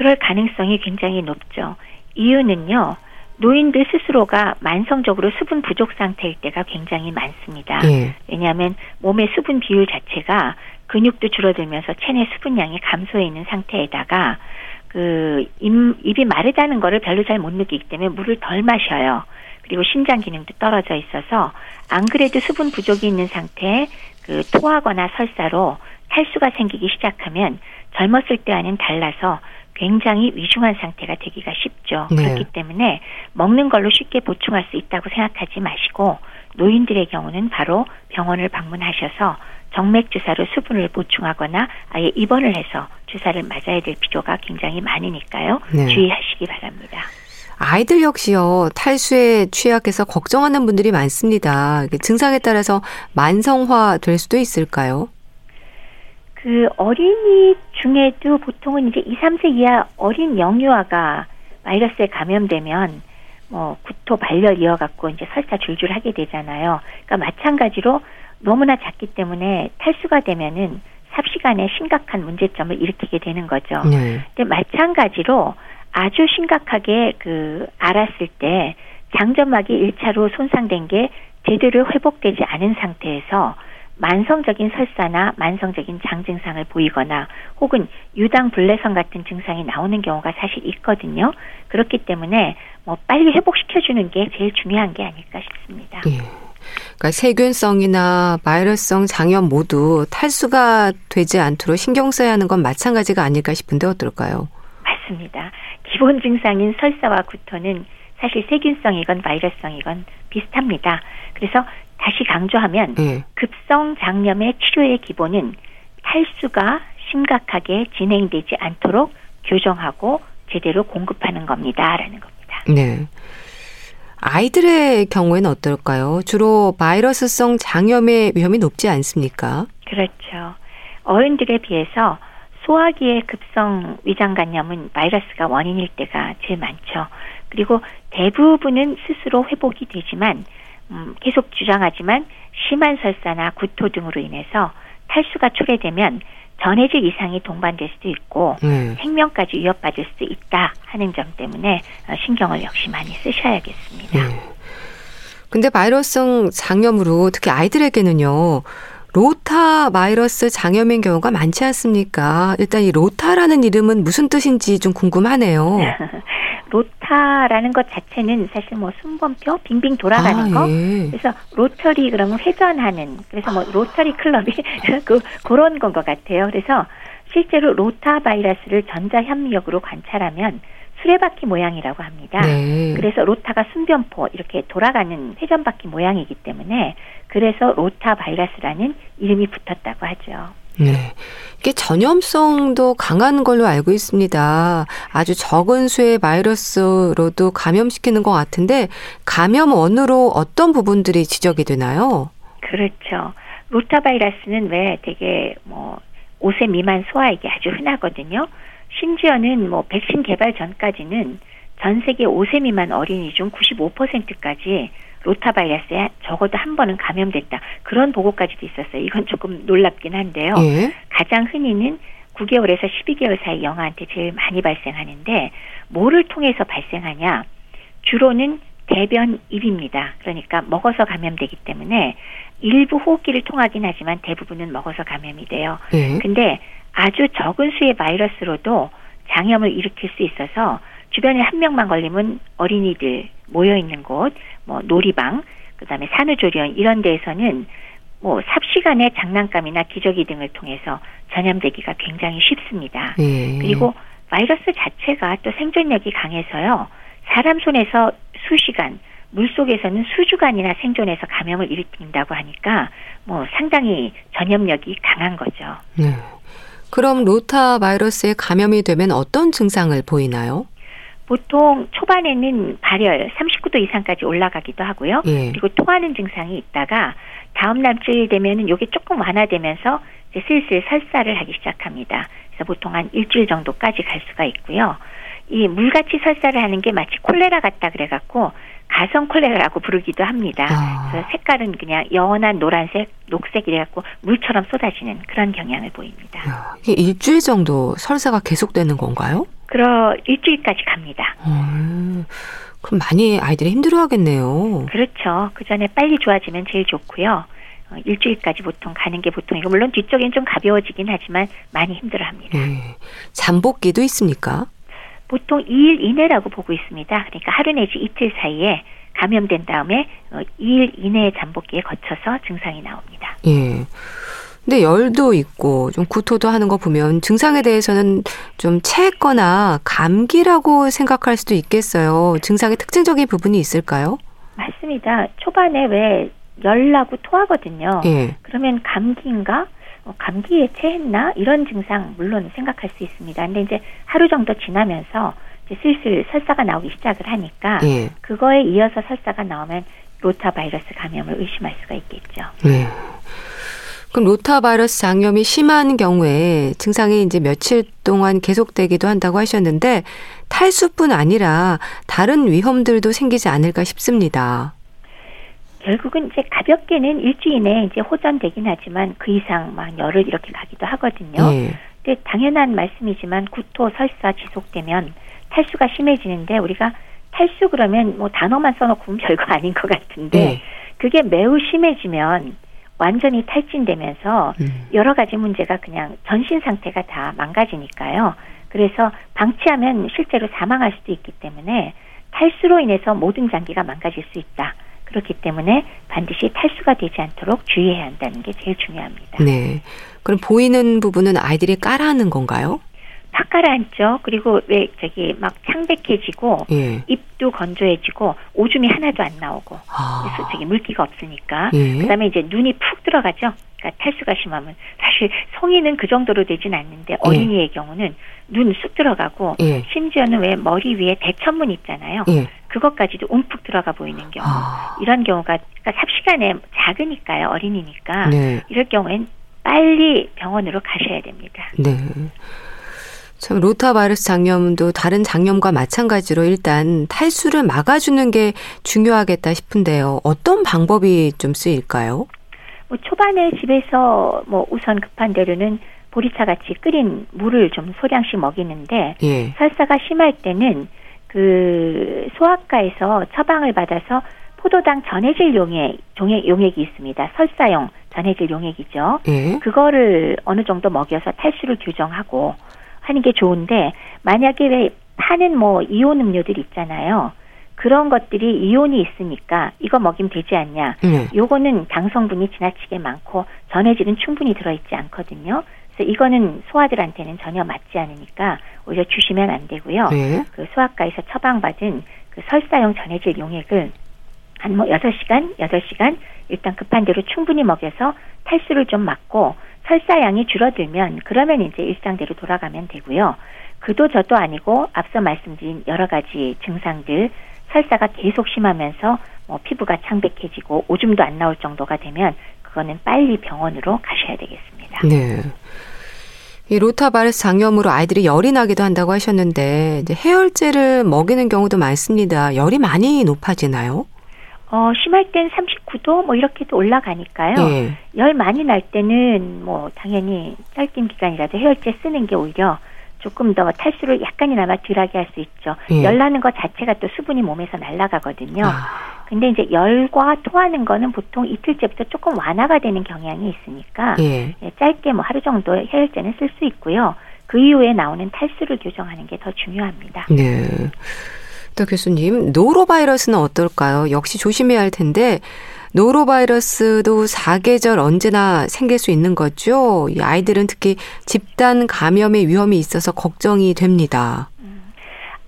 그럴 가능성이 굉장히 높죠. 이유는요. 노인들 스스로가 만성적으로 수분 부족 상태일 때가 굉장히 많습니다. 예. 왜냐하면 몸의 수분 비율 자체가 근육도 줄어들면서 체내 수분량이 감소해 있는 상태에다가 그 입, 입이 마르다는 거를 별로 잘 못 느끼기 때문에 물을 덜 마셔요. 그리고 신장 기능도 떨어져 있어서 안 그래도 수분 부족이 있는 상태에 그 토하거나 설사로 탈수가 생기기 시작하면 젊었을 때와는 달라서 굉장히 위중한 상태가 되기가 쉽죠. 네. 그렇기 때문에 먹는 걸로 쉽게 보충할 수 있다고 생각하지 마시고 노인들의 경우는 바로 병원을 방문하셔서 정맥 주사로 수분을 보충하거나 아예 입원을 해서 주사를 맞아야 될 필요가 굉장히 많으니까요. 네. 주의하시기 바랍니다. 아이들 역시요 탈수에 취약해서 걱정하는 분들이 많습니다. 증상에 따라서 만성화 될 수도 있을까요? 그 어린이 중에도 보통은 이제 2, 3세 이하 어린 영유아가 바이러스에 감염되면 뭐 구토 발열 이어갖고 이제 설사 줄줄 하게 되잖아요. 그러니까 마찬가지로 너무나 작기 때문에 탈수가 되면은 삽시간에 심각한 문제점을 일으키게 되는 거죠. 네. 근데 마찬가지로 아주 심각하게 그 알았을 때 장점막이 1차로 손상된 게 제대로 회복되지 않은 상태에서 만성적인 설사나 만성적인 장 증상을 보이거나 혹은 유당 불내성 같은 증상이 나오는 경우가 사실 있거든요. 그렇기 때문에 뭐 빨리 회복시켜 주는 게 제일 중요한 게 아닐까 싶습니다. 예. 그러니까 세균성이나 바이러스성 장염 모두 탈수가 되지 않도록 신경 써야 하는 건 마찬가지가 아닐까 싶은데 어떨까요? 맞습니다. 기본 증상인 설사와 구토는 사실 세균성이건 바이러스성이건 비슷합니다. 그래서 다시 강조하면 네. 급성 장염의 치료의 기본은 탈수가 심각하게 진행되지 않도록 교정하고 제대로 공급하는 겁니다라는 겁니다. 네. 아이들의 경우에는 어떨까요? 주로 바이러스성 장염의 위험이 높지 않습니까? 그렇죠. 어른들에 비해서 소화기의 급성 위장 감염은 바이러스가 원인일 때가 제일 많죠. 그리고 대부분은 스스로 회복이 되지만 음, 계속 주장하지만 심한 설사나 구토 등으로 인해서 탈수가 초래되면 전해질 이상이 동반될 수도 있고 네. 생명까지 위협받을 수도 있다 하는 점 때문에 어, 신경을 역시 많이 쓰셔야겠습니다. 네. 근데 바이러스성 장염으로 특히 아이들에게는요. 로타 바이러스 장염인 경우가 많지 않습니까? 일단 이 로타라는 이름은 무슨 뜻인지 좀 궁금하네요. 로타라는 것 자체는 사실 뭐 순번표 빙빙 돌아가는 아, 거. 예. 그래서 로터리 그러면 회전하는 그래서 뭐 로터리 클럽이 그 그런 건 것 같아요. 그래서 실제로 로타 바이러스를 전자 현미역으로 관찰하면 수레바퀴 모양이라고 합니다. 네. 그래서 로타가 순변포 이렇게 돌아가는 회전바퀴 모양이기 때문에 그래서 로타 바이러스라는 이름이 붙었다고 하죠. 네. 이게 전염성도 강한 걸로 알고 있습니다. 아주 적은 수의 바이러스로도 감염시키는 것 같은데 감염 원으로 어떤 부분들이 지적이 되나요? 그렇죠. 로타 바이러스는 왜 되게 뭐 5세 미만 소아에게 아주 흔하거든요. 심지어는 뭐 백신 개발 전까지는 전 세계 5세 미만 어린이 중 95%까지 로타바이러스에 적어도 한 번은 감염됐다. 그런 보고까지도 있었어요. 이건 조금 놀랍긴 한데요. 예. 가장 흔히는 9개월에서 12개월 사이 영아한테 제일 많이 발생하는데 뭐를 통해서 발생하냐? 주로는 대변 입입니다. 그러니까 먹어서 감염되기 때문에 일부 호흡기를 통하긴 하지만 대부분은 먹어서 감염이 돼요. 예. 근데 아주 적은 수의 바이러스로도 장염을 일으킬 수 있어서 주변에 한 명만 걸리면 어린이들 모여 있는 곳, 뭐 놀이방, 그다음에 산후조리원 이런 데에서는 뭐 삽시간에 장난감이나 기저귀 등을 통해서 전염되기가 굉장히 쉽습니다. 예. 그리고 바이러스 자체가 또 생존력이 강해서요. 사람 손에서 수시간, 물 속에서는 수주간이나 생존해서 감염을 일으킨다고 하니까 뭐 상당히 전염력이 강한 거죠. 네. 그럼 로타 바이러스에 감염이 되면 어떤 증상을 보이나요? 보통 초반에는 발열 39도 이상까지 올라가기도 하고요. 예. 그리고 토하는 증상이 있다가 다음 날쯤 되면은 요게 조금 완화되면서 이제 슬슬 설사를 하기 시작합니다. 그래서 보통 한 일주일 정도까지 갈 수가 있고요. 이 물같이 설사를 하는 게 마치 콜레라 같다 그래갖고 가성 콜레라라고 부르기도 합니다. 아. 그래서 색깔은 그냥 연한 노란색, 녹색 이 래갖고 물처럼 쏟아지는 그런 경향을 보입니다. 야, 이게 일주일 정도 설사가 계속되는 건가요? 그러 일주일까지 갑니다. 음, 그럼 많이 아이들이 힘들어하겠네요. 그렇죠. 그 전에 빨리 좋아지면 제일 좋고요. 어, 일주일까지 보통 가는 게 보통이고 물론 뒤쪽엔 좀 가벼워지긴 하지만 많이 힘들어합니다. 예. 잠복기도 있습니까? 보통 2일 이내라고 보고 있습니다. 그러니까 하루 내지 이틀 사이에 감염된 다음에 어, 2일 이내의 잠복기에 거쳐서 증상이 나옵니다. 예. 근데 열도 있고 좀 구토도 하는 거 보면 증상에 대해서는 좀 체했거나 감기라고 생각할 수도 있겠어요. 증상의 특징적인 부분이 있을까요? 맞습니다. 초반에 왜 열나고 토하거든요. 예. 그러면 감기인가? 어, 감기에 체했나? 이런 증상 물론 생각할 수 있습니다. 근데 이제 하루 정도 지나면서 이제 슬슬 설사가 나오기 시작을 하니까 예. 그거에 이어서 설사가 나오면 로타 바이러스 감염을 의심할 수가 있겠죠. 예. 그럼 로타 바이러스 장염이 심한 경우에 증상이 이제 며칠 동안 계속되기도 한다고 하셨는데 탈수뿐 아니라 다른 위험들도 생기지 않을까 싶습니다. 결국은 이제 가볍게는 일주일 내에 이제 호전되긴 하지만 그 이상 막 열을 이렇게 가기도 하거든요. 예. 근데 당연한 말씀이지만 구토, 설사 지속되면 탈수가 심해지는데 우리가 탈수 그러면 뭐 단어만 써놓고 별거 아닌 것 같은데 예. 그게 매우 심해지면 완전히 탈진되면서 음. 여러 가지 문제가 그냥 전신 상태가 다 망가지니까요. 그래서 방치하면 실제로 사망할 수도 있기 때문에 탈수로 인해서 모든 장기가 망가질 수 있다. 그렇기 때문에 반드시 탈수가 되지 않도록 주의해야 한다는 게 제일 중요합니다. 네. 그럼 보이는 부분은 아이들이 깔아하는 건가요? 팍 가라앉죠. 그리고 왜 저기 막 창백해지고 예. 입도 건조해지고 오줌이 하나도 안 나오고 아. 그래서 저기 물기가 없으니까 예. 그다음에 이제 눈이 푹 들어가죠. 그러니까 탈수가 심하면 사실 성인은 그 정도로 되진 않는데 어린이의 경우는 눈 쑥 들어가고 예. 심지어는 왜 머리 위에 대천문 있잖아요. 예. 그것까지도 움푹 들어가 보이는 경우. 아. 이런 경우가 그러니까 삽시간에 작으니까요. 어린이니까 네. 이럴 경우엔 빨리 병원으로 가셔야 됩니다. 네. 참 로타바이러스 장염도 다른 장염과 마찬가지로 일단 탈수를 막아주는 게 중요하겠다 싶은데요. 어떤 방법이 좀 쓰일까요? 뭐 초반에 집에서 뭐 우선 급한 대로는 보리차 같이 끓인 물을 좀 소량씩 먹이는데 예. 설사가 심할 때는 그 소아과에서 처방을 받아서 포도당 전해질 용액 종액 용액이 있습니다. 설사용 전해질 용액이죠. 예. 그거를 어느 정도 먹여서 탈수를 교정하고 하는 게 좋은데 만약에 왜 파는 뭐 이온 음료들 있잖아요. 그런 것들이 이온이 있으니까 이거 먹이면 되지 않냐. 예. 요거는 당 성분이 지나치게 많고 전해질은 충분히 들어있지 않거든요. 그래서 이거는 소아들한테는 전혀 맞지 않으니까 오히려 주시면 안 되고요. 예. 그 소아과에서 처방받은 그 설사용 전해질 용액을 한 뭐 여섯 시간 여덟 시간 일단 급한 대로 충분히 먹여서 탈수를 좀 막고 설사량이 줄어들면 그러면 이제 일상대로 돌아가면 되고요. 그도 저도 아니고 앞서 말씀드린 여러 가지 증상들 설사가 계속 심하면서 뭐 피부가 창백해지고 오줌도 안 나올 정도가 되면 그거는 빨리 병원으로 가셔야 되겠습니다. 네. 이 로타바이러스 장염으로 아이들이 열이 나기도 한다고 하셨는데 이제 해열제를 먹이는 경우도 많습니다. 열이 많이 높아지나요? 어, 심할 땐 39도 뭐 이렇게도 올라가니까요. 예. 열 많이 날 때는 뭐 당연히 짧은 기간이라도 해열제 쓰는 게 오히려 조금 더 탈수를 약간이나마 덜하게 할 수 있죠. 예. 열 나는 것 자체가 또 수분이 몸에서 날아가거든요. 아, 근데 이제 열과 토하는 거는 보통 이틀째부터 조금 완화가 되는 경향이 있으니까 예. 예, 짧게 뭐 하루 정도 해열제는 쓸 수 있고요. 그 이후에 나오는 탈수를 교정하는 게 더 중요합니다. 네. 또 교수님, 노로바이러스는 어떨까요? 역시 조심해야 할 텐데 노로바이러스도 사계절 언제나 생길 수 있는 거죠. 이 아이들은 특히 집단 감염의 위험이 있어서 걱정이 됩니다.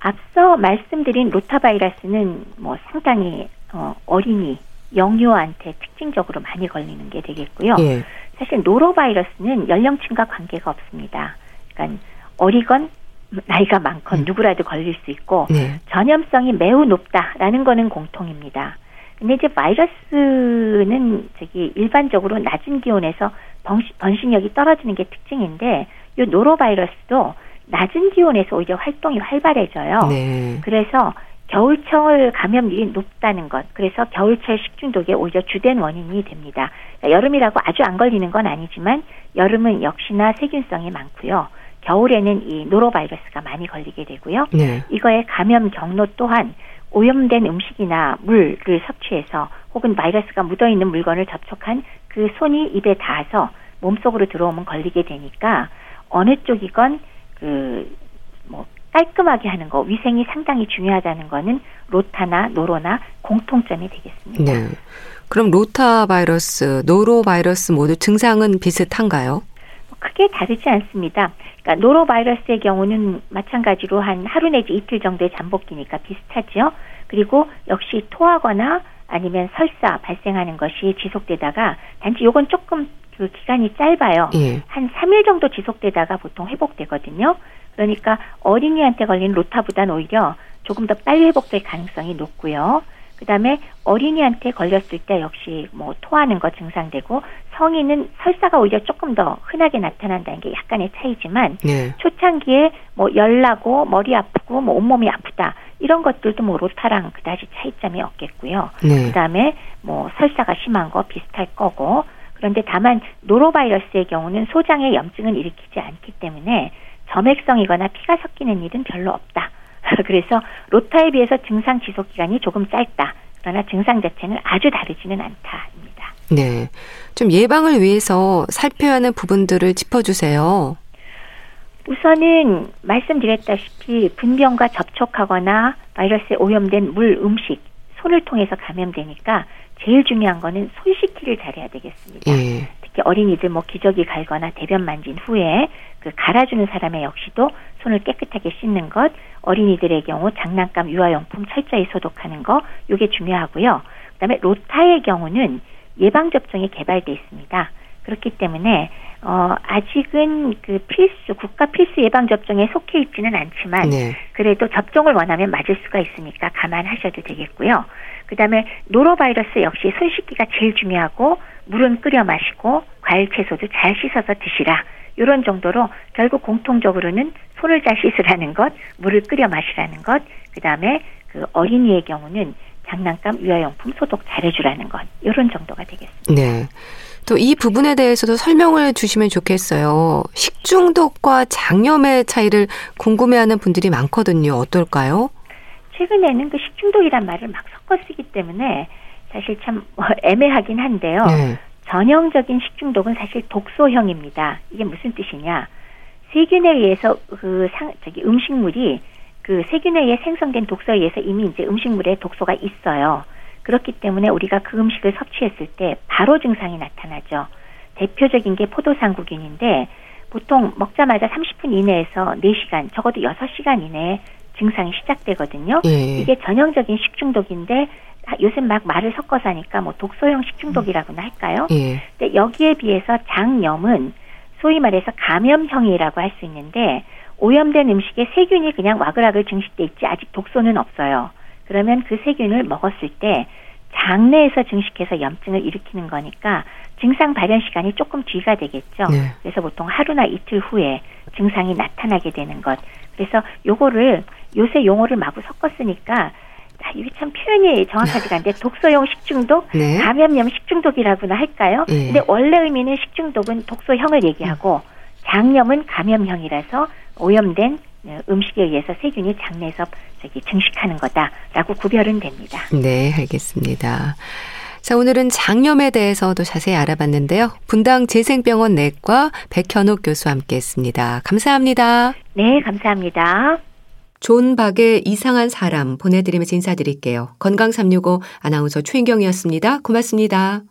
앞서 말씀드린 로타바이러스는 뭐 상당히 어, 어린이 영유아한테 특징적으로 많이 걸리는 게 되겠고요. 예. 사실 노로바이러스는 연령층과 관계가 없습니다. 그러니까 어리건 나이가 많건 음. 누구라도 걸릴 수 있고 네. 전염성이 매우 높다라는 거는 공통입니다. 근데 이제 바이러스는 저기 일반적으로 낮은 기온에서 번신, 력이 떨어지는 게 특징인데 요 노로바이러스도 낮은 기온에서 오히려 활동이 활발해져요. 네. 그래서 겨울철 감염률이 높다는 것. 그래서 겨울철 식중독의 오히려 주된 원인이 됩니다. 그러니까 여름이라고 아주 안 걸리는 건 아니지만 여름은 역시나 세균성이 많고요. 겨울에는 이 노로바이러스가 많이 걸리게 되고요. 네. 이거의 감염 경로 또한 오염된 음식이나 물을 섭취해서 혹은 바이러스가 묻어 있는 물건을 접촉한 그 손이 입에 닿아서 몸속으로 들어오면 걸리게 되니까 어느 쪽이건 그 뭐 깔끔하게 하는 거 위생이 상당히 중요하다는 거는 로타나 노로나 공통점이 되겠습니다. 네. 그럼 로타 바이러스, 노로 바이러스 모두 증상은 비슷한가요? 뭐 크게 다르지 않습니다. 그러니까 노로 바이러스의 경우는 마찬가지로 한 하루 내지 이틀 정도의 잠복기니까 비슷하죠. 그리고 역시 토하거나 아니면 설사 발생하는 것이 지속되다가 단지 요건 조금 그 기간이 짧아요. 예. 한 3일 정도 지속되다가 보통 회복되거든요. 그러니까 어린이한테 걸린 로타보다는 오히려 조금 더 빨리 회복될 가능성이 높고요. 그다음에 어린이한테 걸렸을 때 역시 뭐 토하는 거 증상되고 성인은 설사가 오히려 조금 더 흔하게 나타난다는 게 약간의 차이지만 네. 초창기에 뭐 열나고 머리 아프고 뭐 온몸이 아프다 이런 것들도 뭐 로타랑 그다지 차이점이 없겠고요. 네. 그다음에 뭐 설사가 심한 거 비슷할 거고 그런데 다만 노로바이러스의 경우는 소장의 염증은 일으키지 않기 때문에 점액성이거나 피가 섞이는 일은 별로 없다. 그래서 로타에 비해서 증상 지속 기간이 조금 짧다. 그러나 증상 자체는 아주 다르지는 않다입니다. 네. 좀 예방을 위해서 살펴야 하는 부분들을 짚어주세요. 우선은 말씀드렸다시피 분병과 접촉하거나 바이러스에 오염된 물, 음식, 손을 통해서 감염되니까 제일 중요한 거는 손 씻기를 잘해야 되겠습니다. 예. 특히 어린이들 뭐 기저귀 갈거나 대변 만진 후에 그 갈아주는 사람의 역시도 손을 깨끗하게 씻는 것, 어린이들의 경우 장난감, 유아용품 철저히 소독하는 거, 요게 중요하고요. 그다음에 로타의 경우는 예방 접종이 개발돼 있습니다. 그렇기 때문에 어 아직은 그 필수 국가 필수 예방 접종에 속해 있지는 않지만 네. 그래도 접종을 원하면 맞을 수가 있으니까 감안하셔도 되겠고요. 그다음에 노로바이러스 역시 손 씻기가 제일 중요하고 물은 끓여 마시고 과일 채소도 잘 씻어서 드시라. 이런 정도로 결국 공통적으로는 손을 잘 씻으라는 것, 물을 끓여 마시라는 것, 그 다음에 그 어린이의 경우는 장난감, 유아용품 소독 잘해주라는 것, 이런 정도가 되겠습니다. 네. 또 이 부분에 대해서도 설명을 주시면 좋겠어요. 식중독과 장염의 차이를 궁금해하는 분들이 많거든요. 어떨까요? 최근에는 그 식중독이란 말을 막 섞어 쓰기 때문에 사실 참 애매하긴 한데요. 네. 전형적인 식중독은 사실 독소형입니다. 이게 무슨 뜻이냐? 세균에 의해서 그 상, 저기 음식물이 그 세균에 의해 생성된 독소에 의해서 이미 이제 음식물에 독소가 있어요. 그렇기 때문에 우리가 그 음식을 섭취했을 때 바로 증상이 나타나죠. 대표적인 게 포도상구균인데 보통 먹자마자 30분 이내에서 4시간, 적어도 6시간 이내에 증상이 시작되거든요. 예. 이게 전형적인 식중독인데 요새 막 말을 섞어서 하니까 뭐 독소형 식중독이라고나 할까요? 예. 근데 여기에 비해서 장염은 소위 말해서 감염형이라고 할 수 있는데 오염된 음식에 세균이 그냥 와글와글 증식돼 있지 아직 독소는 없어요. 그러면 그 세균을 먹었을 때 장내에서 증식해서 염증을 일으키는 거니까 증상 발현 시간이 조금 뒤가 되겠죠. 네. 그래서 보통 하루나 이틀 후에 증상이 나타나게 되는 것. 그래서 요거를 요새 용어를 마구 섞어 쓰니까 아, 이게 참 표현이 정확하지가 않은데 독소형 식중독, 네. 감염염 식중독이라고나 할까요? 네. 근데 원래 의미는 식중독은 독소형을 얘기하고 장염은 감염형이라서 오염된 어, 음식에 의해서 세균이 장내에서 저기 증식하는 거다라고 구별은 됩니다. 네, 알겠습니다. 자, 오늘은 장염에 대해서도 자세히 알아봤는데요. 분당 재생병원 내과 백현옥 교수와 함께 했습니다. 감사합니다. 네, 감사합니다. 존 박의 이상한 사람 보내드리면서 인사드릴게요. 건강365 아나운서 최인경이었습니다. 고맙습니다.